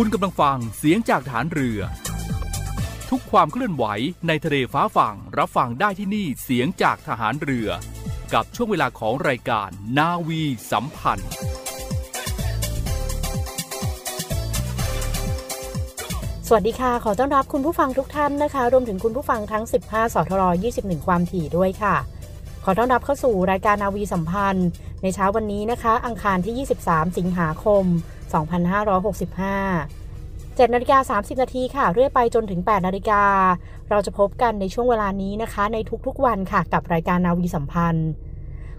คุณกำลังฟังเสียงจากฐานเรือ ทุกความเคลื่อนไหวในทะเลฟ้าฝั่งรับฟังได้ที่นี่เสียงจากฐานเรือ กับช่วงเวลาของรายการนาวีสัมพันธ์ สวัสดีค่ะ ขอต้อนรับคุณผู้ฟังทุกท่านนะคะ รวมถึงคุณผู้ฟังทั้ง 15สทร21 ความถี่ด้วยค่ะ ขอต้อนรับเข้าสู่รายการนาวีสัมพันธ์ ในเช้าวันนี้นะคะ อังคารที่ 23 สิงหาคม 2565 7นาฬิกา30 นาทีค่ะ เรื่อยไปจนถึง 8 นาฬิกา เราจะพบกันในช่วงเวลานี้นะคะ ในทุกๆวันค่ะ กับรายการนาวีสัมพันธ์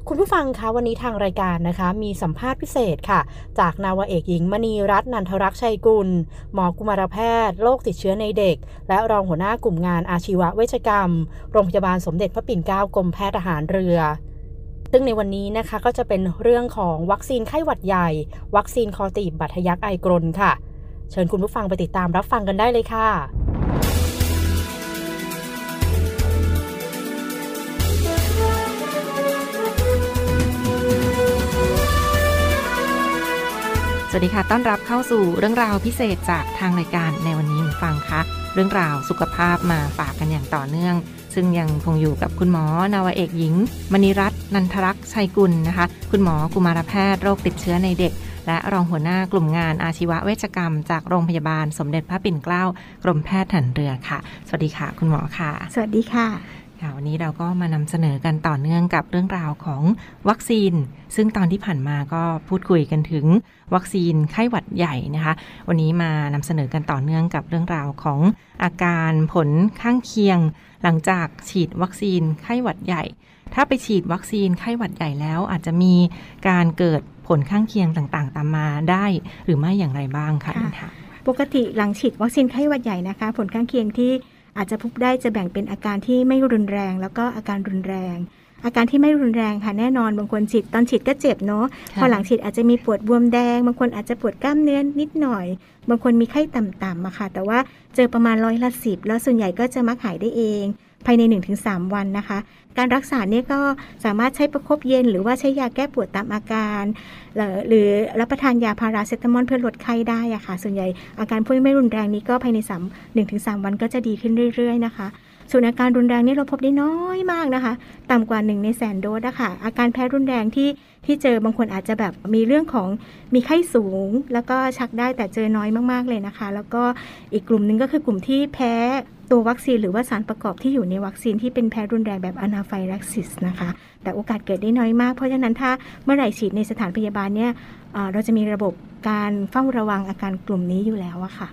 คุณผู้ฟังคะวันนี้ทางรายการนะคะ มีสัมภาษณ์พิเศษค่ะ จากนาวเอกหญิงมณีรัตน์นันทรักษ์ชัยกุล หมอกุมารแพทย์โรคติดเชื้อในเด็ก และรองหัวหน้ากลุ่มงานอาชีวเวชกรรม โรงพยาบาลสมเด็จพระปิ่นเกล้ากรมแพทย์ทหารเรือ ซึ่งในวันนี้นะคะก็จะเป็นเรื่องของวัคซีนไข้หวัดใหญ่ วัคซีนคอตีบบัตทยักไอกรนค่ะ เชิญคุณผู้ฟังไปติดตามรับฟังกันได้เลยค่ะสวัสดีค่ะ ต้อนรับเข้าสู่เรื่องราวพิเศษจากทางรายการในวันนี้ฟังคะเรื่องราวสุขภาพมาฝากกันอย่างต่อเนื่อง ซึ่งยังคงอยู่กับคุณหมอนาวเอกหญิง มณีรัต น์นันทรักษ์ชัยกุลนะคะ คุณหมอกุมารแพทย์โรคติดเชื้อในเด็ก และรองหัวหน้ากลุ่มงานอาชีวเวชกรรม จากโรงพยาบาลสมเด็จพระปิ่นเกล้ากรมแพทย์ถันเรือค่ะ สวัสดีค่ะ คุณหมอค่ะ สวัสดีค่ะค่ะวันนี้เราก็มานำเสนอกันต่อเนื่องกับเรื่องราวของวัคซีน ซึ่งตอนที่ผ่านมาก็พูดคุยกันถึงวัคซีนไข้หวัดใหญ่นะคะ วันนี้มานำเสนอกันต่อเนื่องกับเรื่องราวของอาการผลข้างเคียง หลังจากฉีดวัคซีนไข้หวัดใหญ่ ถ้าไปฉีดวัคซีนไข้หวัดใหญ่แล้ว อาจจะมีการเกิดผลข้างเคียงต่างๆ ตามมาได้ หรือไม่อย่างไรบ้างคะะปกติหลังฉีดวัคซีนไข้หวัดใหญ่นะคะ ผลข้างเคียงที่อาจจะพบได้จะแบ่งเป็นอาการที่ไม่รุนแรง แล้วก็อาการรุนแรง อาการที่ไม่รุนแรงค่ะแน่นอนบางคนฉีดตอนฉีดก็เจ็บเนาะพอหลังฉีดอาจจะมีปวดบวมแดง บางคนอาจจะปวดกล้ามเนื้อนิดหน่อย บางคนมีไข้ต่ำๆอะค่ะ แต่ว่าเจอประมาณร้อยละสิบแล้วส่วนใหญ่ก็จะมักหายได้เอง ภายใน 1-3 วันนะคะ การรักษาเนี่ยก็สามารถใช้ประครบเย็น หรือว่าใช้ยาแก้ปวดตามอาการ หรือรับประทานยาพาราเซตามอลเพื่อลดไข้ได้อะค่ะ ส่วนใหญ่อาการพวกไม่รุนแรงนี้ก็ภายใน 3 1-3 วันก็จะดีขึ้นเรื่อย ๆ นะคะส่วนอาการรุนแรงนี่เราพบได้น้อยมากนะคะ ต่ำกว่า 1 ในแสนโดสนะคะอาการแพ้รุนแรงที่ที่เจอบางคนอาจจะแบบมีเรื่องของมีไข้สูง แล้วก็ชักได้แต่เจอน้อยมากๆเลยนะคะ แล้วก็อีกกลุ่มหนึ่งก็คือกลุ่มที่แพ้ ตัววัคซีนหรือว่าสารประกอบที่อยู่ในวัคซีนที่เป็นแพ้รุนแรงแบบอนาไฟรักซิสนะคะ แต่โอกาสเกิดได้น้อยมาก เพราะฉะนั้นถ้าเมื่อไหร่ฉีดในสถานพยาบาลเนี่ยเราจะมีระบบการเฝ้าระวังอาการกลุ่มนี้อยู่แล้วอะค่ะ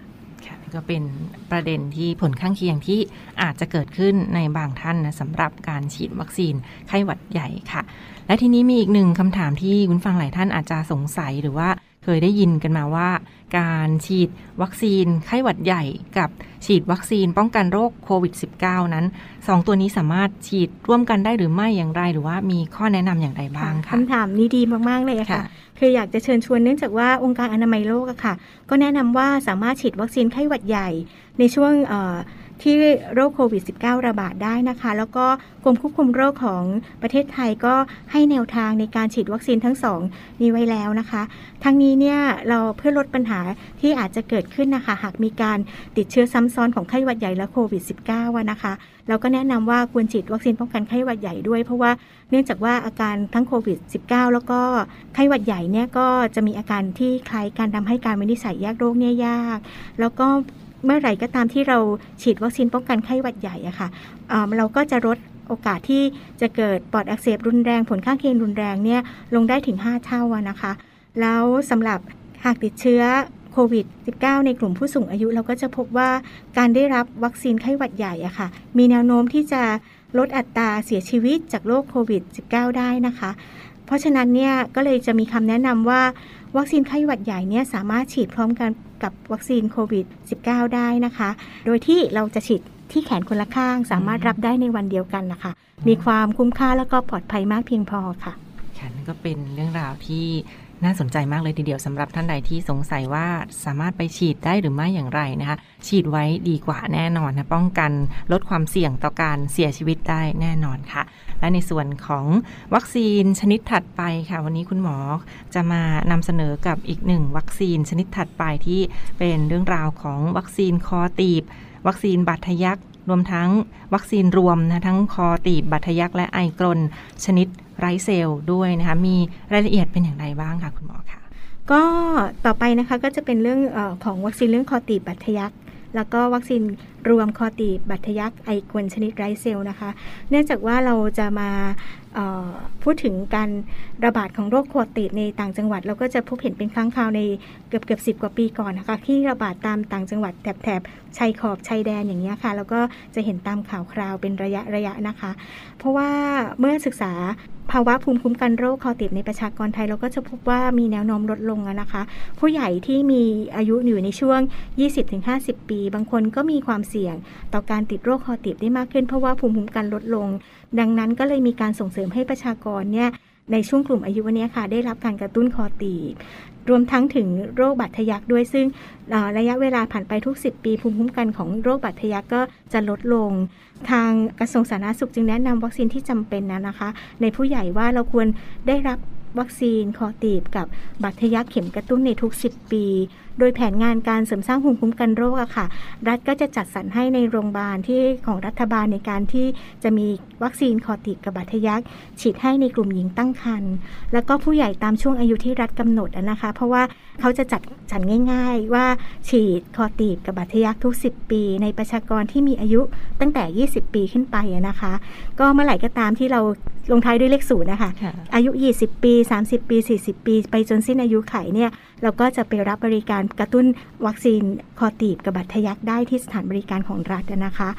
ก็เป็นประเด็นที่ผลข้างเคียงที่อาจจะเกิดขึ้นในบางท่านนะสำหรับการฉีดวัคซีนไข้หวัดใหญ่ค่ะ และทีนี้มีอีกหนึ่งคำถามที่คุณฟังหลายท่านอาจจะสงสัยหรือว่า เคยได้ยินกันมาว่า การฉีดวัคซีนไข้หวัดใหญ่กับฉีดวัคซีนป้องกันโรคโควิด -19 นั้นสองตัวนี้สามารถฉีดร่วมกันได้หรือไม่อย่างไร หรือว่ามีข้อแนะนำอย่างไรบ้างคะคำถามนี้ดีมาก ๆ เลยค่ะ คืออยากจะเชิญชวนเนื่องจากว่าองค์การอนามัยโลกอะค่ะ ก็แนะนำว่าสามารถฉีดวัคซีนไข้หวัดใหญ่ในช่วง ที่โรคโควิด -19 ระบาดได้นะคะ แล้วก็กรมควบคุมโรคของประเทศไทยก็ให้แนวทางในการฉีดวัคซีนทั้งสองนี้ไว้แล้วนะคะ ทั้งนี้เนี่ยเราเพื่อลดปัญหาที่อาจจะเกิดขึ้นนะคะ หากมีการติดเชื้อซ้ำซ้อนของไข้หวัดใหญ่และโควิด -19 นะคะเราก็แนะนำว่าควรฉีดวัคซีนป้องกันไข้หวัดใหญ่ด้วย เพราะว่าเนื่องจากว่าอาการทั้งโควิด -19 แล้วก็ไข้หวัดใหญ่เนี่ยก็จะมีอาการที่คล้ายการทำให้การวินิจฉัยแยกโรคเนี่ยยาก แล้วก็ เมื่อไหร่ก็ตามที่เราฉีดวัคซีนป้องกันไข้หวัดใหญ่อะค่ะเราก็จะลดโอกาสที่จะเกิดปอดอักเสบรุนแรงผลข้างเคียงรุนแรงเนี่ยลงได้ถึง 5 เท่านะคะ แล้วสำหรับหากติดเชื้อโควิด -19 ในกลุ่มผู้สูงอายุเราก็จะพบว่าการได้รับวัคซีนไข้หวัดใหญ่อะค่ะ มีแนวโน้มที่จะลดอัตราเสียชีวิตจากโรคโควิด -19 ได้นะคะ เพราะฉะนั้นเนี่ยก็เลยจะมีคำแนะนำว่าวัคซีนไข้หวัดใหญ่เนี่ยสามารถฉีดพร้อมกัน กับวัคซีนโควิด -19 ได้นะคะ โดยที่เราจะฉีดที่แขนคนละข้างสามารถรับได้ในวันเดียวกันนะคะ มีความคุ้มค่าแล้วก็ปลอดภัยมากเพียงพอค่ะ ค่ะนั่นก็เป็นเรื่องราวที่ น่าสนใจมากเลยทีเดียวสำหรับท่านใดที่สงสัยว่าสามารถไปฉีดได้หรือไม่อย่างไรนะคะ ฉีดไว้ดีกว่าแน่นอนนะป้องกันลดความเสี่ยงต่อการเสียชีวิตได้แน่นอนค่ะ และในส่วนของวัคซีนชนิดถัดไปค่ะ วันนี้คุณหมอจะมานำเสนอกับอีกหนึ่งวัคซีนชนิดถัดไปที่เป็นเรื่องราวของวัคซีนคอตีบ วัคซีนบาดทะยัก รวมทั้งวัคซีนรวมนะทั้งคอตีบบาดทะยักและไอกรนชนิดไร้เซลล์ด้วยนะคะมีรายละเอียดเป็นอย่างไรบ้างคะคุณหมอคะก็ต่อไปนะคะก็จะเป็นเรื่องอของวัคซีนเรื่องคอตีบบัตยักแล้วก็วัคซีนรวมคอตีบบัตยักไอกวนชนิดไรเซลนะคะ เนื่องจากว่าเราจะมา พูดถึงการระบาดของโรคขวดติดในต่างจังหวัด เราก็จะพบเห็นเป็นครั้งคราวในเกือบเกือบสิกว่าปีก่อนนะคะที่ระบาดตามต่างจังหวัดแถบแถบชายขอบชายแดนอย่างนี้ค่ะ แล้วก็จะเห็นตามข่าวคราวเป็นระยะระยะนะคะ เพราะว่าเมื่อศึกษาภาวะภูมิคุ้มกันโรคคอติดในประชากรไทยเราก็จะพบว่ามีแนวโน้มลดลงนะคะ ผู้ใหญ่ที่มีอายุอยู่ในช่วง 20-50 ปี บางคนก็มีความเสี่ยงต่อการติดโรคคอติดได้มากขึ้นเพราะว่าภูมิคุ้มกันลดลง ดังนั้นก็เลยมีการส่งเสริมให้ประชากรเนี่ยในช่วงกลุ่มอายุวันนี้ค่ะ ได้รับการกระตุ้นคอตีบรวมทั้งถึงโรคบาดทะยักด้วยซึ่งระยะเวลาผ่านไปทุก 10 ปี ภูมิคุ้มกันของโรคบาดทะยักก็จะลดลง ทางกระทรวงสาธารณสุขจึงแนะนำวัคซีนที่จำเป็นนะนะคะ ในผู้ใหญ่ว่าเราควรได้รับวัคซีนคอตีบกับบาดทะยักเข็มกระตุ้นในทุก 10 ปี โดยแผนงานการเสริมสร้างภูมิคุ้มกันโรคอะค่ะ รัฐก็จะจัดสรรให้ในโรงพยาบาลที่ของรัฐบาลในการที่จะมีวัคซีนคอติดกับบาดทะยักฉีดให้ในกลุ่มหญิงตั้งครรภ์แล้วก็ผู้ใหญ่ตามช่วงอายุที่รัฐกำหนดนะคะ เพราะว่าเขาจะจัดจัดง่าย ๆ ว่าฉีดคอตีบกับบาดทะยักทุก 10 ปี ในประชากรที่มีอายุตั้งแต่ 20 ปีขึ้นไปนะคะ ก็เมื่อไหร่ก็ตามที่เราลงท้ายด้วยเลขศูนย์นะคะ อายุ 20 ปี 30 ปี 40 ปี ไปจนสิ้นอายุไขเนี่ย เราก็จะไปรับบริการกระตุ้นวัคซีนคอตีบกับบัตรทยักได้ที่สถานบริการของรัฐนะคะ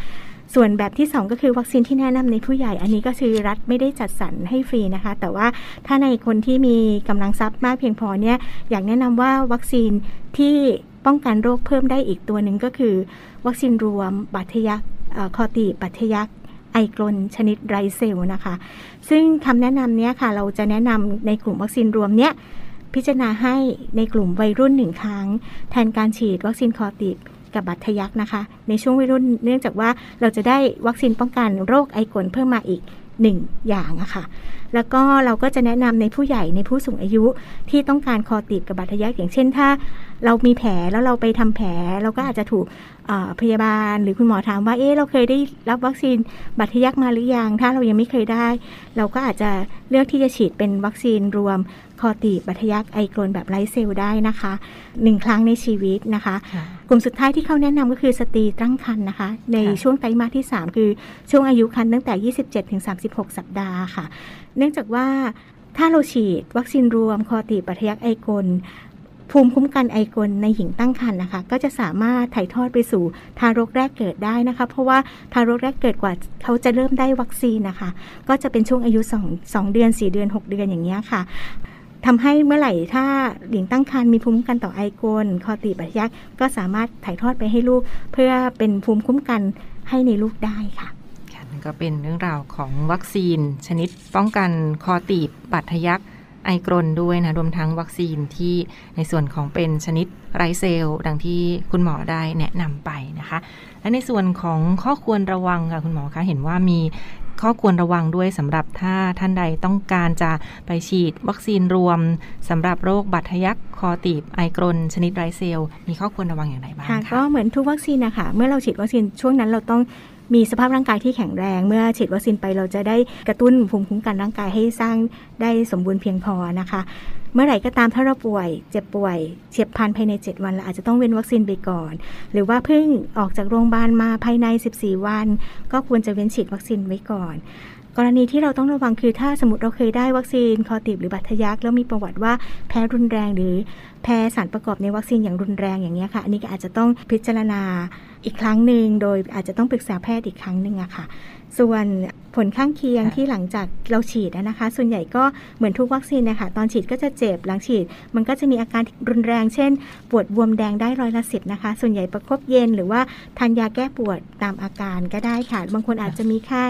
ส่วนแบบที่ 2 ก็คือวัคซีนที่แนะนำในผู้ใหญ่ อันนี้ก็คือรัฐไม่ได้จัดสรรให้ฟรีนะคะ แต่ว่าถ้าในคนที่มีกำลังทรัพย์มากเพียงพอเนี่ยอยากแนะนำว่าวัคซีนที่ป้องกันโรคเพิ่มได้อีกตัวหนึ่งก็คือ วัคซีนรวมบัตรทยักคอตีบบัตรทยักไอกลนชนิดไรเซลนะคะ ซึ่งคำแนะนำเนี้ยค่ะ เราจะแนะนำในกลุ่มวัคซีนรวมเนี้ย พิจารณาให้ในกลุ่มวัยรุ่นหนึ่งครั้ง แทนการฉีดวัคซีนคอติดกับบัตรทยักนะคะ ในช่วงวัยรุ่นเนื่องจากว่าเราจะได้วัคซีนป้องกันโรคไอกลเพิ่มมาอีกหนึ่งอย่างอะค่ะ แล้วก็เราก็จะแนะนำในผู้ใหญ่ในผู้สูงอายุที่ต้องการคอติดกับบัตรทยักอย่างเช่น ถ้าเรามีแผลแล้วเราไปทำแผล เราก็อาจจะถูกพยาบาลหรือคุณหมอถามว่า เอ๊ะเราเคยได้รับวัคซีนบัตรทยักมาหรือยัง ถ้าเรายังไม่เคยได้ เราก็อาจจะเลือกที่จะฉีดเป็นวัคซีนรวมคอตีบบัตยักไอกรนแบบไร้เซลล์ได้นะคะหนึ่งครั้งในชีวิตนะคะ กลุ่มสุดท้ายที่เขาแนะนำก็คือสตรีตั้งครรภ์นะคะ ในช่วงไตรมาสที่ 3 คือช่วงอายุครรภ์ตั้งแต่ 27ถึง36 สัปดาห์ค่ะ เนื่องจากว่าถ้าเราฉีดวัคซีนรวมคอตีบบัตยักไอกรนภูมิคุ้มกันไอกลในหญิงตั้งครรภ์นะคะ ก็จะสามารถถ่ายทอดไปสู่ทารกแรกเกิดได้นะคะ เพราะว่าทารกแรกเกิดกว่าเขาจะเริ่มได้วัคซีนนะคะ ก็จะเป็นช่วงอายุ 2 2 เดือน 4 เดือน 6 เดือนอย่างเงี้ยค่ะ ทำให้เมื่อไหร่ถ้าหญิงตั้งครรภ์มีภูมิคุ้มกันต่อไอโกลคอตีบบัตยักก็สามารถถ่ายทอดไปให้ลูก เพื่อเป็นภูมิคุ้มกันให้ในลูกได้ค่ะค่ะนั่นก็เป็นเรื่องราวของวัคซีน ชนิดป้องกันคอตีบบาดทยักไอกรนด้วยนะ รวมทั้งวัคซีนที่ในส่วนของเป็นชนิดไรเซลดังที่คุณหมอได้แนะนำไปนะคะ และในส่วนของข้อควรระวังค่ะคุณหมอคะเห็นว่ามี ข้อควรระวังด้วยสำหรับถ้าท่านใดต้องการจะไปฉีดวัคซีนรวมสำหรับโรคบัตทะยักคอตีบไอกรนชนิดไรเซล มีข้อควรระวังอย่างไรบ้างคะก็เหมือนทุกวัคซีนนะคะเมื่อเราฉีดวัคซีนช่วงนั้นเราต้องมีสภาพร่างกายที่แข็งแรง เมื่อฉีดวัคซีนไปเราจะได้กระตุ้นภูมิคุ้มกันร่างกายให้สร้างได้สมบูรณ์เพียงพอนะคะ เมื่อไหร่ก็ตามถ้าเราป่วย เจ็บป่วยเฉียบพลันภายใน 7 วันเราอาจจะต้องเว้นวัคซีนไปก่อน หรือว่าเพิ่งออกจากโรงพยาบาลมาภายใน 14 วัน ก็ควรจะเว้นฉีดวัคซีนไว้ก่อนกรณีที่เราต้องระวังคือถ้าสมมติเราเคยได้วัคซีนคอติบหรือบัตทยักแล้วมีประวัติว่าแพ้รุนแรงหรือแพ้สารประกอบในวัคซีนอย่างรุนแรงอย่างนี้ค่ะ อันนี้ก็อาจจะต้องพิจารณาอีกครั้งหนึ่งโดยอาจจะต้องปรึกษาแพทย์อีกครั้งหนึ่งอะค่ะ ส่วนผลข้างเคียงที่หลังจากเราฉีดนะคะ ส่วนใหญ่ก็เหมือนทุกวัคซีนนะคะตอนฉีดก็จะเจ็บหลังฉีด มันก็จะมีอาการรุนแรง เช่น ปวดบวมแดงได้ร้อยละสิบนะคะ ส่วนใหญ่ประคบเย็นหรือว่าทานยาแก้ปวดตามอาการก็ได้ค่ะ บางคนอาจจะมีไข้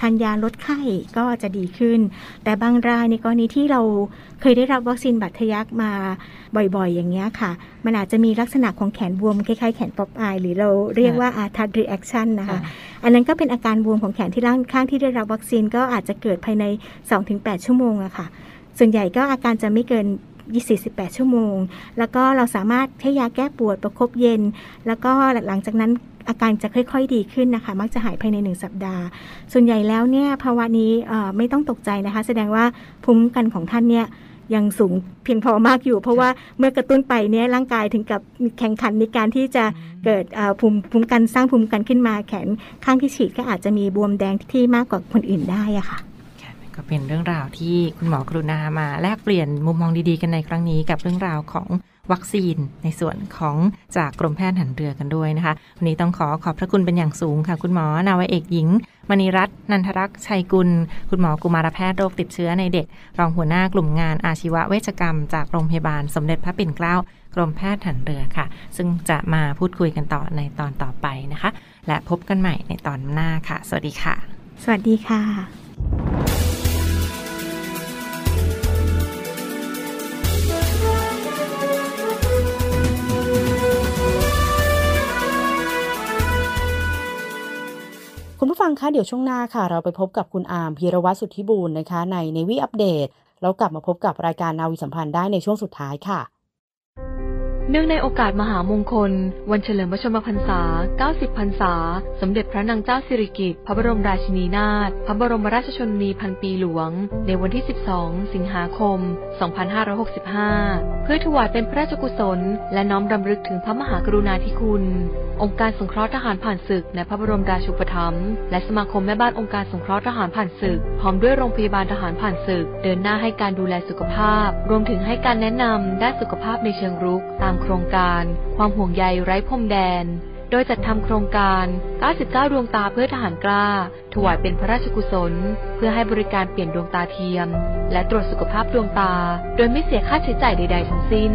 ทานยาลดไข้ก็จะดีขึ้น แต่บางรายในกรณีที่เราเคยได้รับวัคซีนบาดทะยักมาบ่อยๆ อย่างเงี้ยค่ะ มันอาจจะมีลักษณะของแขนบวมคล้ายๆแขน Popeye หรือเราเรียกว่า Arthus reaction นะคะ อันนั้นก็เป็นอาการบวมของแขนที่ร่างข้างที่ได้รับวัคซีนก็อาจจะเกิดภายใน 2-8 ชั่วโมงอะค่ะ ส่วนใหญ่ก็อาการจะไม่เกิน48 ชั่วโมง แล้วก็เราสามารถให้ยาแก้ปวดประครบเย็น แล้วก็หลังจากนั้นอาการจะค่อย ๆ ดีขึ้นนะคะ มักจะหายภายในหนึ่งสัปดาห์ ส่วนใหญ่แล้วเนี่ยภาวะนี้ไม่ต้องตกใจนะคะ แสดงว่าภูมิกันของท่านเนี่ย ยังสูงเพียงพอมากอยู่ เพราะว่าเมื่อกระตุ้นไปเนี่ยร่างกายถึงกับแข่งขันในการที่จะเกิดภูมิภูมิกันสร้างภูมิกันขึ้นมาแขนข้างที่ฉีดก็อาจจะมีบวมแดงที่มากกว่าคนอื่นได้อะค่ะก็เป็นเรื่องราวที่คุณหมอกรุณามาแลกเปลี่ยนมุมมองดีๆกันในครั้งนี้กับเรื่องราวของ วัคซีนในส่วนของจากกรมแพทย์หันเรือกันด้วยนะคะ วันนี้ต้องขอขอบพระคุณเป็นอย่างสูงค่ะ คุณหมอนาวเอกหญิง มณีรัตน์นันทรักษ์ชัยกุล คุณหมอกุมารแพทย์โรคติดเชื้อในเด็ก รองหัวหน้ากลุ่มงานอาชีวเวชกรรม จากโรงพยาบาลสมเด็จพระปิ่นเกล้ากรมแพทย์หันเรือค่ะ ซึ่งจะมาพูดคุยกันต่อในตอนต่อไปนะคะ และพบกันใหม่ในตอนหน้าค่ะ สวัสดีค่ะ สวัสดีค่ะ คุณผู้ฟังคะเดี๋ยวช่วงหน้าค่ะ เราไปพบกับคุณอาร์มพีรวัตรสุทธิบูรณ์นะคะในในวีอัปเดตแล้วกลับมาพบกับรายการนาวีสัมพันธ์ได้ในช่วงสุดท้ายค่ะ เนื่องในโอกาสมหามงคล วันเฉลิมพระชนมพรรษา 90 พรรษา สมเด็จพระนางเจ้าสิริกิติ์พระบรมราชินีนาถพระบรมราชชนนีพันปีหลวง ในวันที่ 12 สิงหาคม 2565 เพื่อถวายเป็นพระราชกุศล และน้อมรำลึกถึงพระมหากรุณาธิคุณ องค์การสงเคราะห์ทหารผ่านศึกในพระบรมราชูปถัมภ์และสมาคมแม่บ้านองค์การสงเคราะห์ทหารผ่านศึก พร้อมด้วยโรงพยาบาลทหารผ่านศึก เดินหน้าให้การดูแลสุขภาพ รวมถึงให้การแนะนำด้านสุขภาพในเชิงรุกตามโครงการ ความห่วงใยไร้พรมแดน โดยจัดทำโครงการ 99 ดวงตาเพื่อทหารกล้า ถวายเป็นพระราชกุศล เพื่อให้บริการเปลี่ยนดวงตาเทียม และตรวจสุขภาพดวงตา โดยไม่เสียค่าใช้จ่ายใด ๆ ทั้งสิ้น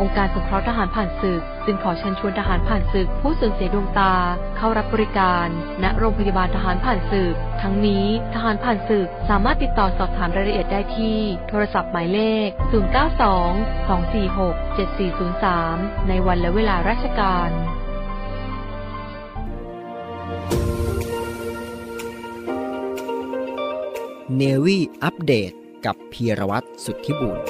องค์การสงเคราะห์ทหารผ่านศึก จึงขอเชิญชวนทหารผ่านศึก ผู้สูญเสียดวงตา เข้ารับบริการ ณโรงพยาบาลทหารผ่านศึก ทั้งนี้ทหารผ่านศึกสามารถติดต่อสอบถามรายละเอียดได้ที่ โทรศัพท์หมายเลข 092 246 7403 ในวันและเวลาราชการเนวี่อัปเดตกับพีรวัตรสุทธิบูร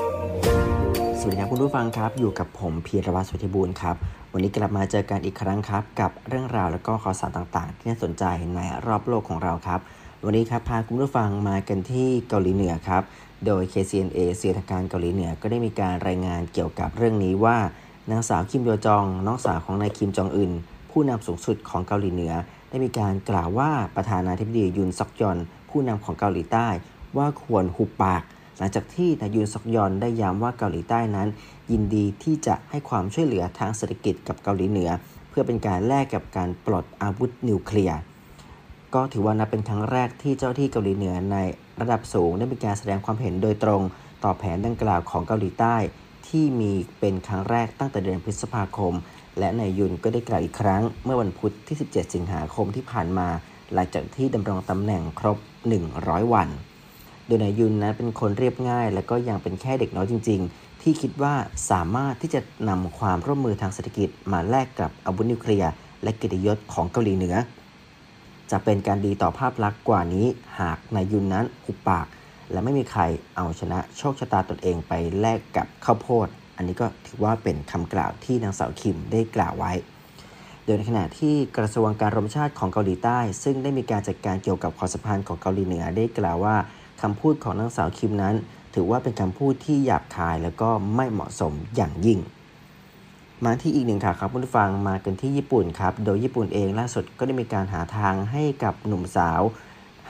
สวัสดีครับคุณผู้ฟังครับ อยู่กับผมพีรวัตรสุทธิบูรณ์ครับ วันนี้กลับมาเจอกันอีกครั้งครับ กับเรื่องราวและก็ข่าวสารต่างๆ ที่น่าสนใจในรอบโลกของเราครับ วันนี้ครับพาคุณผู้ฟังมากันที่เกาหลีเหนือครับ โดย KCNA เสียทการเกาหลีเหนือก็ได้มีการรายงานเกี่ยวกับเรื่องนี้ว่านางสาวคิมโยจองน้องสาวของนายคิมจองอึนผู้นำสูงสุดของเกาหลีเหนือ ได้มีการกล่าวว่าประธานาธิบดียุนซอกยอนผู้นำของเกาหลีใต้ ว่าควรหุบปาก หลังจากที่นายยุนซอกยอนได้ย้ำว่าเกาหลีใต้นั้น ยินดีที่จะให้ความช่วยเหลือทางเศรษฐกิจกับเกาหลีเหนือ เพื่อเป็นการแลกกับการปลดอาวุธนิวเคลียร์ก็ถือว่านับเป็นครั้งแรกที่เจ้าที่เกาหลีเหนือในระดับสูงได้มีการแสดงความเห็นโดยตรงต่อแผนดังกล่าวของเกาหลีใต้ ที่มีเป็นครั้งแรกตั้งแต่เดือนพฤษภาคม และนายยุนก็ได้กล่าวอีกครั้ง เมื่อวันพุธที่ 17 สิงหาคมที่ผ่านมา หลังจากที่ดำรงตำแหน่งครบ 100 วัน โดยนายยุนนั้นเป็นคนเรียบง่าย และก็ยังเป็นแค่เด็กน้อยจริง ๆ ที่คิดว่าสามารถที่จะนำความร่วมมือทางเศรษฐกิจมาแลกกับอาวุธนิวเคลียร์และกิตยศของเกาหลีเหนือ จะเป็นการดีต่อภาพลักษณ์กว่านี้ หากนายยุนนั้นหุบปาก และไม่มีใครเอาชนะโชคชะตาตนเองไปแลกกับข้าวโพด อันนี้ก็ถือว่าเป็นคำกล่าวที่นางสาวคิมได้กล่าวไว้โดยในขณะที่กระทรวงการรมชาติของเกาหลีใต้ ซึ่งได้มีการจัดการเกี่ยวกับความสัมพันธ์ของเกาหลีเหนือได้กล่าวว่า คำพูดของนางสาวคิมนั้น ถือว่าเป็นคำพูดที่หยาบคายและก็ไม่เหมาะสมอย่างยิ่ง มาที่อีกหนึ่งข่าวครับผู้ฟังมากันที่ญี่ปุ่นครับ โดยญี่ปุ่นเองล่าสุดก็ได้มีการหาทางให้กับหนุ่มสาว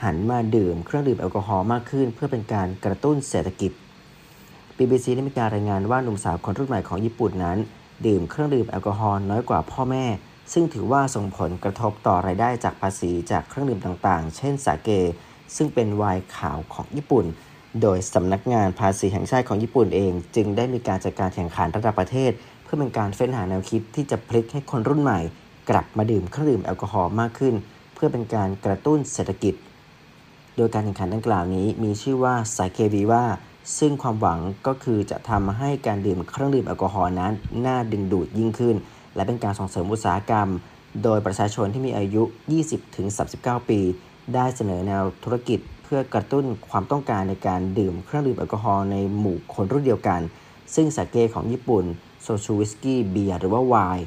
หันมาดื่มเครื่องดื่มแอลกอฮอล์มากขึ้น เพื่อเป็นการกระตุ้นเศรษฐกิจ BBC ได้มีการรายงานว่าหนุ่มสาวคนรุ่นใหม่ของญี่ปุ่นนั้น ดื่มเครื่องดื่มแอลกอฮอล์น้อยกว่าพ่อแม่ ซึ่งถือว่าส่งผลกระทบต่อรายได้จากภาษีจากเครื่องดื่มต่างๆ เช่นสาเก ซึ่งเป็นไวน์ขาวของญี่ปุ่น โดยสำนักงานภาษีแห่งชาติของญี่ปุ่นเอง จึงได้มีการจัดการแข่งขันระดับประเทศ เพื่อเป็นการเฟ้นหาแนวคิดที่จะพลิกให้คนรุ่นใหม่ กลับมาดื่มเครื่องดื่มแอลกอฮอล์มากขึ้น เพื่อเป็นการกระตุ้นเศรษฐกิจ โดยการแข่งขันดังกล่าวนี้มีชื่อว่าสาเกวีว่าซึ่งความหวังก็คือจะทำให้การดื่มเครื่องดื่มแอลกอฮอล์นั้น น่าดึงดูดยิ่งขึ้น และเป็นการส่งเสริมอุตสาหกรรม โดยประชาชนที่มีอายุ 20-39 ปี ได้เสนอแนวธุรกิจเพื่อกระตุ้นความต้องการในการดื่มเครื่องดื่มแอลกอฮอล์ในหมู่คนรุ่นเดียวกัน ซึ่งสาเกของญี่ปุ่นโซชูวิสกี้เบียร์หรือว่าไวน์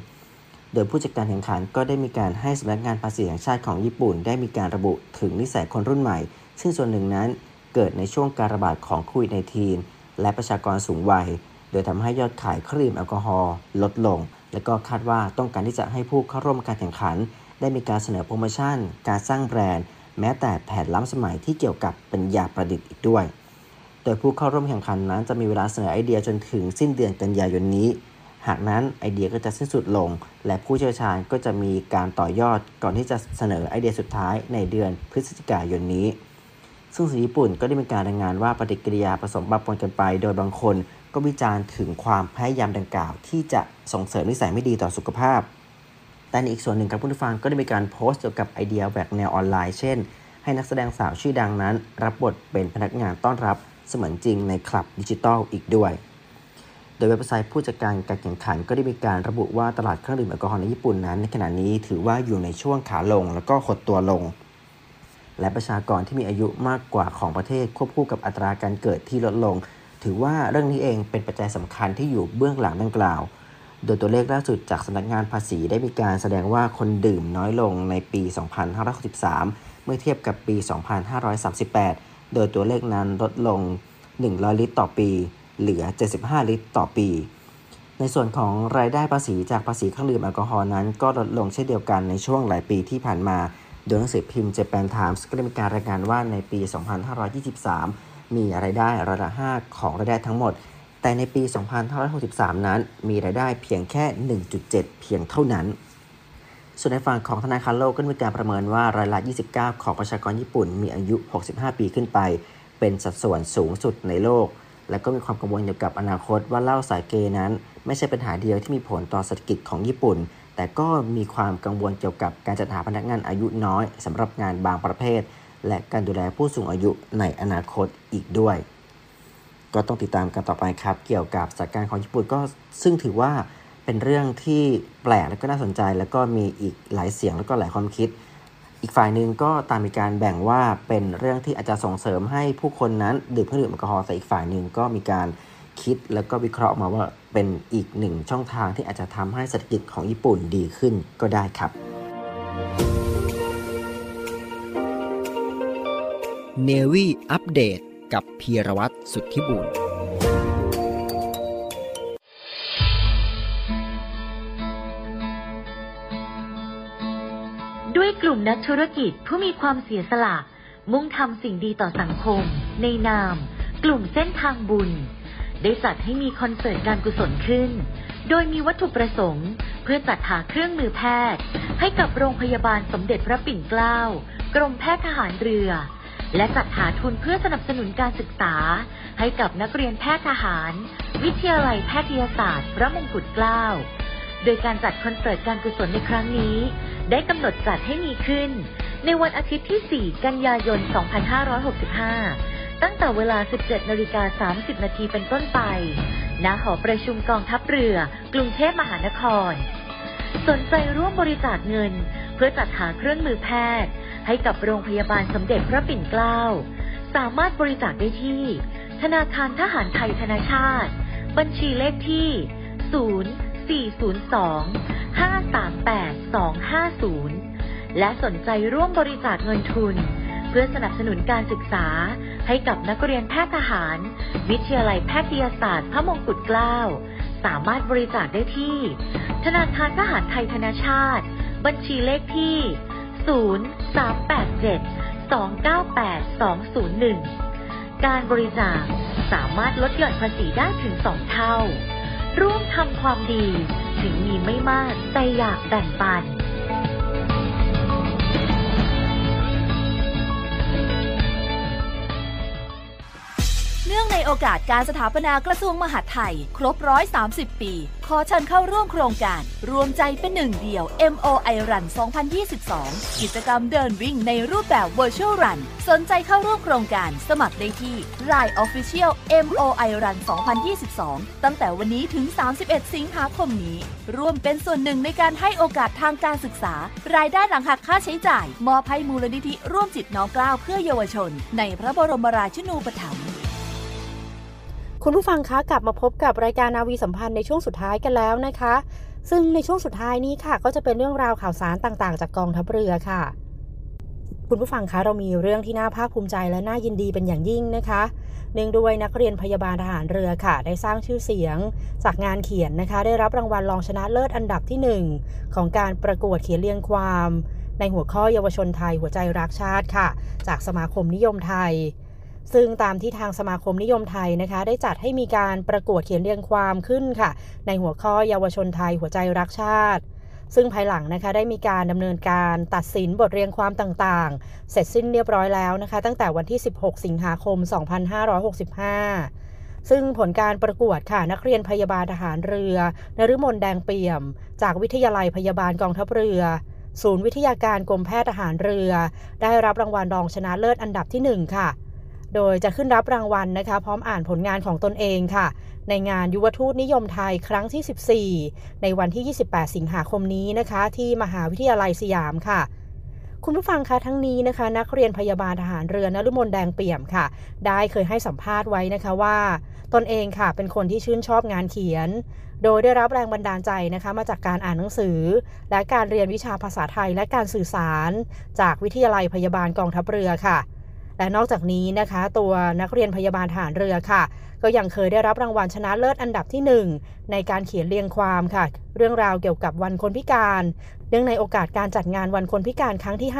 โดยผู้จัดการแข่งขันก็ได้มีการให้สำนักงานภาษีแห่งชาติของญี่ปุ่น ได้มีการระบุถึงนิสัยคนรุ่นใหม่ ซึ่งส่วนหนึ่งนั้นเกิดในช่วงการระบาดของโควิด -19 และประชากรสูงวัย โดยทำให้ยอดขายเครื่องดื่มแอลกอฮอล์ลดลง และก็คาดว่าต้องการที่จะให้ผู้เข้าร่วมการแข่งขัน ได้มีการเสนอโปรโมชั่น การสร้างแบรนด์ แม้แต่แผนล้ำสมัยที่เกี่ยวกับเป็นยาประดิษฐ์อีกด้วย โดยผู้เข้าร่วมแข่งขันนั้นจะมีเวลาเสนอไอเดียจนถึงสิ้นเดือนกันยายนนี้ หากนั้นไอเดียก็จะสิ้นสุดลง และผู้เชี่ยวชาญก็จะมีการต่อยอดก่อนที่จะเสนอไอเดียสุดท้ายในเดือนพฤศจิกายนนี้ ซึ่งสื่อญี่ปุ่นก็ได้มีการรายงานว่าปฏิกิริยาผสมปะปนกันไป โดยบางคนก็วิจารณ์ถึงความพยายามดังกล่าว ที่จะส่งเสริมนิสัยไม่ดีต่อสุขภาพ แต่ในอีกส่วนหนึ่งครับผู้ฟังก็ได้มีการโพสต์เกี่ยวกับไอเดียแหวกแนวออนไลน์เช่น ให้นักแสดงสาวชื่อดังนั้น รับบทเป็นพนักงานต้อนรับเสมือนจริงในคลับดิจิทัลอีกด้วย โดยเว็บไซต์ผู้จัดการการแข่งขันก็ได้มีการระบุว่าตลาดเครื่องดื่มแอลกอฮอล์ในญี่ปุ่นนั้น ในขณะนี้ถือว่าอยู่ในช่วงขาลง แล้วก็หดตัวลง และประชากรที่มีอายุมากกว่าของประเทศควบคู่กับอัตราการเกิดที่ลดลง ถือว่าเรื่องนี้เองเป็นปัจจัยสำคัญที่อยู่เบื้องหลังดังกล่าว โดยตัวเลขล่าสุดจากสำนักงานภาษีได้มีการแสดงว่าคนดื่มน้อยลงในปี 2563 เมื่อเทียบกับปี 2538 โดยตัวเลขนั้นลดลง 100 ลิตรต่อปี เหลือ 75 ลิตรต่อปี ในส่วนของรายได้ภาษีจากภาษีเครื่องดื่มแอลกอฮอล์นั้นก็ลดลงเช่นเดียวกันในช่วงหลายปีที่ผ่านมา โดยหนังสือพิมพ์ Japan Times ก็ได้มีการรายงานว่าในปี 2523 มีรายได้ร้อยละ5ของรายได้ทั้งหมด แต่ในปี 2563 นั้น มีรายได้เพียงแค่ 1.7 เพียงเท่านั้น ส่วนในฝั่งของธนาคารโลกก็มีการประเมินว่า รายละ 29 ของประชากรญี่ปุ่นมีอายุ 65 ปีขึ้นไป เป็นสัดส่วนสูงสุดในโลก และก็มีความกังวลเกี่ยวกับอนาคตว่าเหล้าสายเกนั้น ไม่ใช่ปัญหาเดียวที่มีผลต่อเศรษฐกิจของญี่ปุ่น แต่ก็มีความกังวลเกี่ยวกับการจัดหาพนักงานอายุน้อยสำหรับงานบางประเภท และการดูแลผู้สูงอายุในอนาคตอีกด้วย ก็ต้องติดตามกันต่อไปครับ เกี่ยวกับสถานการณ์ของญี่ปุ่นก็ซึ่งถือว่าเป็นเรื่องที่แปลกและก็น่าสนใจ แล้วก็มีอีกหลายเสียงแล้วก็หลายความคิด อีกฝ่ายหนึ่งก็ตามมีการแบ่งว่าเป็นเรื่องที่อาจจะส่งเสริมให้ผู้คนนั้นดื่มเครื่องดื่มแอลกอฮอล์แต่อีกฝ่ายหนึ่งก็มีการคิดแล้วก็วิเคราะห์มาว่าเป็นอีกหนึ่งช่องทางที่อาจจะทำให้เศรษฐกิจของญี่ปุ่นดีขึ้นก็ได้ครับเนวี่อัปเดต กับพีรวัตรสุทธิบุญด้วยกลุ่มนักธุรกิจผู้มีความเสียสละ มุ่งทำสิ่งดีต่อสังคม ในนาม กลุ่มเส้นทางบุญ ได้จัดให้มีคอนเสิร์ตการกุศลขึ้น โดยมีวัตถุประสงค์ เพื่อจัดหาเครื่องมือแพทย์ ให้กับโรงพยาบาลสมเด็จพระปิ่นเกล้า กรมแพทย์ทหารเรือ และจัดหาทุนเพื่อสนับสนุนการศึกษา ให้กับนักเรียนแพทย์ทหาร วิทยาลัยแพทยศาสตร์ พระมงกุฎเกล้า โดยการจัดคอนเสิร์ตการกุศลในครั้งนี้ ได้กำหนดจัดให้มีขึ้น ในวันอาทิตย์ที่ 4 กันยายน 2565 ตั้งแต่เวลา 17นาฬิกา30 นาทีเป็นต้นไป ณ หอประชุมกองทัพเรือ กรุงเทพมหานคร สนใจร่วมบริจาคเงิน เพื่อจัดหาเครื่องมือแพทย์ ให้กับโรงพยาบาลสมเด็จพระปิ่นเกล้า สามารถบริจาคได้ที่ ธนาคารทหารไทยธนาชาติ บัญชีเลขที่ 0402 538 250 และสนใจร่วมบริจาคเงินทุน เพื่อสนับสนุนการศึกษาให้กับนักเรียนแพทย์ทหาร วิทยาลัยแพทยศาสตร์พระมงกุฎเกล้า สามารถบริจาคได้ที่ ธนาคารทหารไทยธนาชาติ บัญชีเลขที่ 0 298 201 การบริจาคสามารถลดหย่อนภาษีได้ถึง2เท่า ร่วมทำความดี ถึงมีไม่มากแต่อยากแบ่งปัน โอกาสการสถาปนากระทรวงมหาดไทย ครบ130ปี ขอเชิญเข้าร่วมโครงการ รวมใจเป็นหนึ่งเดียว MOI Run 2022 กิจกรรมเดินวิ่งในรูปแบบ Virtual Run สนใจเข้าร่วมโครงการสมัครได้ที่ Line Official MOI Run 2022 ตั้งแต่วันนี้ถึง 31 สิงหาคมนี้ ร่วมเป็นส่วนหนึ่งในการให้โอกาสทางการศึกษา รายได้หลังหักค่าใช้จ่าย มอบให้มูลนิธิร่วมจิตน้อมกล้าเพื่อเยาวชน ในพระบรมราชินูปถัมภ์ คุณผู้ฟังคะกลับมาพบกับรายการนาวีสัมพันธ์ในช่วงสุดท้ายกันแล้วนะคะ ซึ่งในช่วงสุดท้ายนี้ค่ะ ก็จะเป็นเรื่องราวข่าวสารต่างๆ จากกองทัพเรือค่ะ คุณผู้ฟังคะเรามีเรื่องที่น่าภาคภูมิใจและน่ายินดีเป็นอย่างยิ่งนะคะเนื่องด้วยนักเรียนพยาบาลทหารเรือค่ะ ได้สร้างชื่อเสียง จากงานเขียนนะคะ ได้รับรางวัลรองชนะเลิศอันดับที่ 1 ของการประกวดเขียนเรียงความ ในหัวข้อเยาวชนไทยหัวใจรักชาติค่ะ จากสมาคมนิยมไทย ซึ่งตามที่ทางสมาคมนิยมไทยนะคะ ได้จัดให้มีการประกวดเขียนเรียงความขึ้นค่ะ ในหัวข้อเยาวชนไทยหัวใจรักชาติ ซึ่งภายหลังนะคะได้มีการดำเนินการตัดสินบทเรียงความต่างๆ เสร็จสิ้นเรียบร้อยแล้วนะคะ ตั้งแต่วันที่ 16 สิงหาคม 2565ซึ่งผลการประกวดค่ะ นักเรียนพยาบาลทหารเรือนฤมลแดงเปี่ยม จากวิทยาลัยพยาบาลกองทัพเรือ ศูนย์วิทยาการกรมแพทย์ทหารเรือ ได้รับรางวัลรองชนะเลิศอันดับที่ 1 ค่ะ โดยจะขึ้นรับรางวัลนะคะ พร้อมอ่านผลงานของตนเองค่ะ ในงานยุวทูตนิยมไทยครั้งที่ 14 ในวันที่ 28 สิงหาคมนี้นะคะ ที่มหาวิทยาลัยสยามค่ะคุณผู้ฟังคะทั้งนี้นะคะ นักเรียนพยาบาลทหารเรือนฤมลแดงเปี่ยมค่ะ ได้เคยให้สัมภาษณ์ไว้นะคะว่า ตนเองค่ะเป็นคนที่ชื่นชอบงานเขียน โดยได้รับแรงบันดาลใจนะคะ มาจากการอ่านหนังสือ และการเรียนวิชาภาษาไทยและการสื่อสาร จากวิทยาลัยพยาบาลกองทัพเรือค่ะ และนอกจากนี้นะคะ ตัวนักเรียนพยาบาลทหารเรือค่ะ ก็ยังเคยได้รับรางวัลชนะเลิศอันดับที่ 1 ในการเขียนเรียงความค่ะ เรื่องราวเกี่ยวกับวันคนพิการ เนื่องในโอกาสการจัดงานวันคนพิการครั้งที่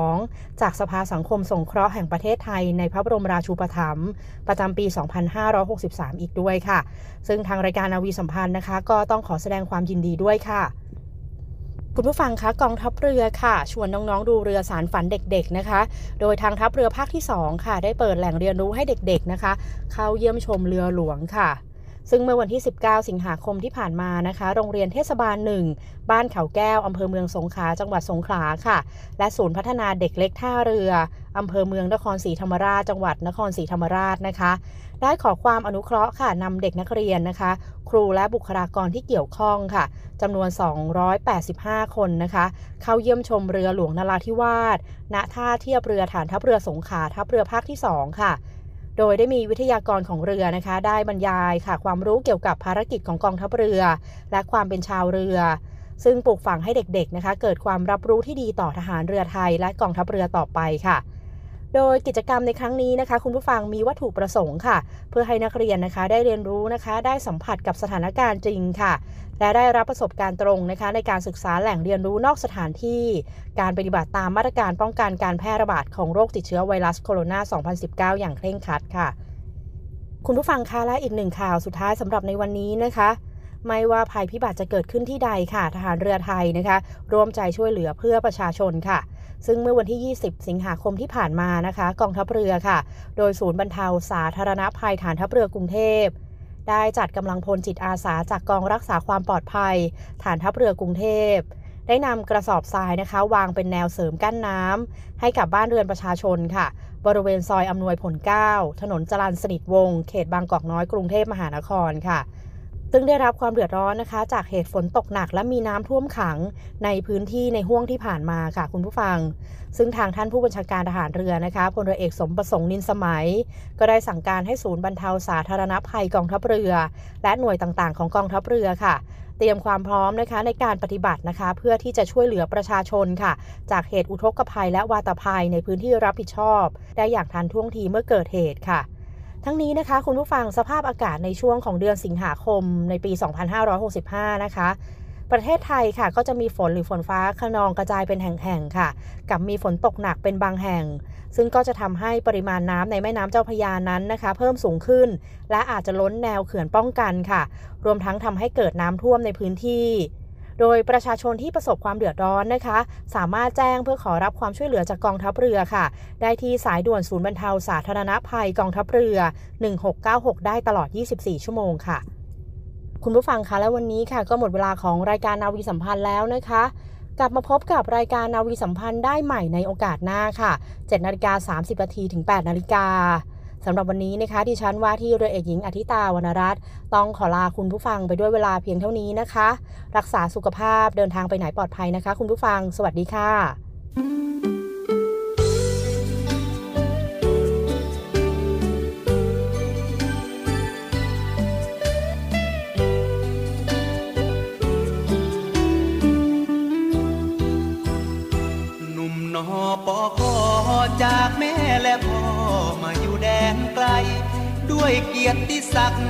52 จากสภาสังคมสงเคราะห์แห่งประเทศไทยในพระบรมราชูปถัมภ์ประจำปี 2563 อีกด้วยค่ะ ซึ่งทางรายการนาวีสัมพันธ์นะคะ ก็ต้องขอแสดงความยินดีด้วยค่ะ คุณผู้ฟังคะกองทัพเรือค่ะ ชวนน้องๆดูเรือสารฝันเด็กๆนะคะ โดยทางทัพเรือภาคที่ 2 ค่ะ ได้เปิดแหล่งเรียนรู้ให้เด็กๆนะคะ เข้าเยี่ยมชมเรือหลวงค่ะซึ่งเมื่อวันที่ 19 สิงหาคมที่ผ่านมานะคะ โรงเรียนเทศบาลหนึ่ง บ้านเขาแก้ว อำเภอเมืองสงขลา จังหวัดสงขลาค่ะ และศูนย์พัฒนาเด็กเล็กท่าเรือ อำเภอเมืองนครศรีธรรมราช จังหวัดนครศรีธรรมราชนะคะ ได้ขอความอนุเคราะห์ค่ะนำเด็กนักเรียนนะคะ ครูและบุคลากรที่เกี่ยวข้องค่ะจำนวน 285 คนนะคะ เข้าเยี่ยมชมเรือหลวงนราธิวาสณท่าเทียบเรือฐานทัพเรือสงขลาทัพเรือภาคที่ 2 ค่ะโดยได้มีวิทยากรของเรือนะคะ ได้บรรยายค่ะ ความรู้เกี่ยวกับภารกิจของกองทัพเรือ และความเป็นชาวเรือ ซึ่งปลูกฝังให้เด็กๆนะคะ เกิดความรับรู้ที่ดีต่อทหารเรือไทยและกองทัพเรือต่อไปค่ะ โดยกิจกรรมในครั้งนี้นะคะ คุณผู้ฟังมีวัตถุประสงค์ค่ะ เพื่อให้นักเรียนนะคะได้เรียนรู้นะคะ ได้สัมผัสกับสถานการณ์จริงค่ะ และได้รับประสบการณ์ตรงนะคะ ในการศึกษาแหล่งเรียนรู้นอกสถานที่ การปฏิบัติตามมาตรการป้องกันการแพร่ระบาดของโรคติดเชื้อไวรัสโคโรนา 2019 อย่างเคร่งครัดค่ะ คุณผู้ฟังคะและอีกหนึ่งข่าวสุดท้ายสำหรับในวันนี้นะคะไม่ว่าภัยพิบัติจะเกิดขึ้นที่ใดค่ะ ทหารเรือไทยนะคะ ร่วมใจช่วยเหลือเพื่อประชาชนค่ะ ซึ่งเมื่อวันที่ 20 สิงหาคมที่ผ่านมานะคะ กองทัพเรือค่ะ โดยศูนย์บรรเทาสาธารณภัยฐานทัพเรือกรุงเทพได้จัดกำลังพลจิตอาสาจากกองรักษาความปลอดภัย ฐานทัพเรือกรุงเทพ ได้นำกระสอบทรายนะคะ วางเป็นแนวเสริมกั้นน้ำให้กับบ้านเรือนประชาชนค่ะ บริเวณซอยอำนวยผล 9 ถนนจรันสนิทวง เขตบางกอกน้อยกรุงเทพมหานครค่ะ ซึ่งได้รับความเดือดร้อนนะคะ จากเหตุฝนตกหนักและมีน้ำท่วมขังในพื้นที่ในห้วงที่ผ่านมาค่ะคุณผู้ฟัง ซึ่งทางท่านผู้บัญชาการทหารเรือนะคะพลเรือเอกสมประสงค์นินสมัย ก็ได้สั่งการให้ศูนย์บรรเทาสาธารณภัยกองทัพเรือ และหน่วยต่างๆ ของกองทัพเรือค่ะ เตรียมความพร้อมนะคะในการปฏิบัตินะคะ เพื่อที่จะช่วยเหลือประชาชนค่ะ จากเหตุอุทกภัยและวาตภัยในพื้นที่รับผิดชอบ ได้อย่างทันท่วงทีเมื่อเกิดเหตุค่ะ ทั้งนี้นะคะ คุณผู้ฟังสภาพอากาศในช่วงของเดือนสิงหาคมในปี 2565 นะคะ ประเทศไทยค่ะก็จะมีฝนหรือฝนฟ้าขนองกระจายเป็นแห่งๆค่ะ กับมีฝนตกหนักเป็นบางแห่ง ซึ่งก็จะทำให้ปริมาณน้ำในแม่น้ำเจ้าพยานั้นนะคะ เพิ่มสูงขึ้น และอาจจะล้นแนวเขื่อนป้องกันค่ะ รวมทั้งทำให้เกิดน้ำท่วมในพื้นที่ โดยประชาชนที่ประสบความเดือดร้อนนะคะ สามารถแจ้งเพื่อขอรับความช่วยเหลือจากกองทัพเรือค่ะ ได้ที่สายด่วนศูนย์บรรเทาสาธารณภัยกองทัพเรือ 1696 ได้ตลอด 24 ชั่วโมงค่ะ คุณผู้ฟังคะและวันนี้ค่ะ ก็หมดเวลาของรายการนาวีสัมพันธ์แล้วนะคะกลับมาพบกับรายการนาวีสัมพันธ์ได้ใหม่ในโอกาสหน้าค่ะ 7นาฬิกา30นาทีถึง 8นาฬิกา สำหรับวันนี้นะคะที่ฉันว่าที่เรือเอกหญิงอธิตาวรรณรัตน์ต้องขอลาคุณผู้ฟังไปด้วยเวลาเพียงเท่านี้นะคะ รักษาสุขภาพเดินทางไปไหนปลอดภัยนะคะ คุณผู้ฟัง สวัสดีค่ะ ด้วยเกียรติศักดิ์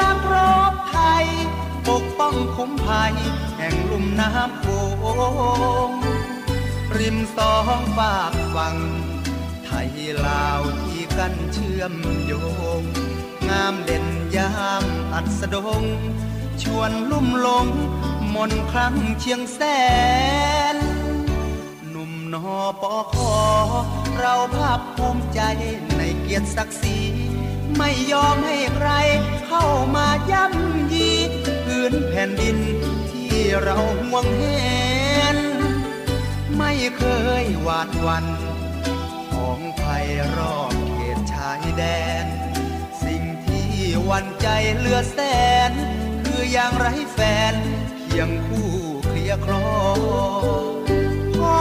นักรบไทย ปกป้องคุ้มภัย แห่งลุ่มน้ำโขงริมสองฝากฝั่ง ไทยลาวที่กันเชื่อมโยง งามเด่นยามอัสดง ชวนลุ่มหลง มนครั้งเชียงแสน หนุ่มนอปอคอเราภาคภูมิใจในเกียรติศักดิ์ศรี ไม่ยอมให้ใครเข้ามาย่ำยีพื้นแผ่นดินที่เราห่วงแหน ไม่เคยหวาดวันของภัยรอบเขตชายแดน สิ่งที่วันใจเลือแสน คืออย่างไรแฟนเคียงคู่เคลียร์คลอพ่อ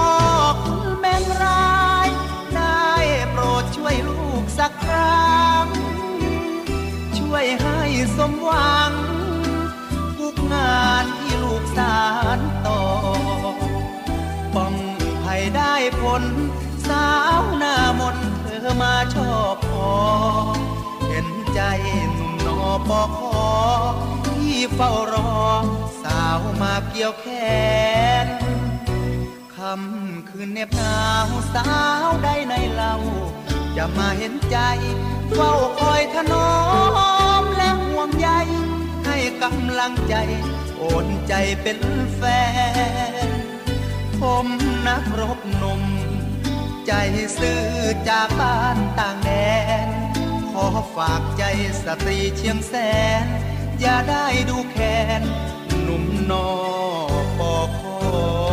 คุณแม่งร้าย ได้โปรดช่วยลูกสักครั้ง วยให้สมหวัง ทุกงานที่ลูกสารต่อ ป้องภัยได้ผล สาวหน้ามนเธอมาชอบพอเห็นใจหนุ่มนอปอคอที่เฝ้ารอ สาวมาเกี่ยวแขนคำคืนเน็บหนาวสาวได้ในเล่า จะมาเห็นใจ เฝ้าคอยถนอมและห่วงใย ให้กำลังใจ โอนใจเป็นแฟน ผมนักรบหนุ่มใจซื่อจากบ้านต่างแดน ขอฝากใจสตรีเชียงแสน อย่าได้ดูแค้นหนุ่มนอปอคอ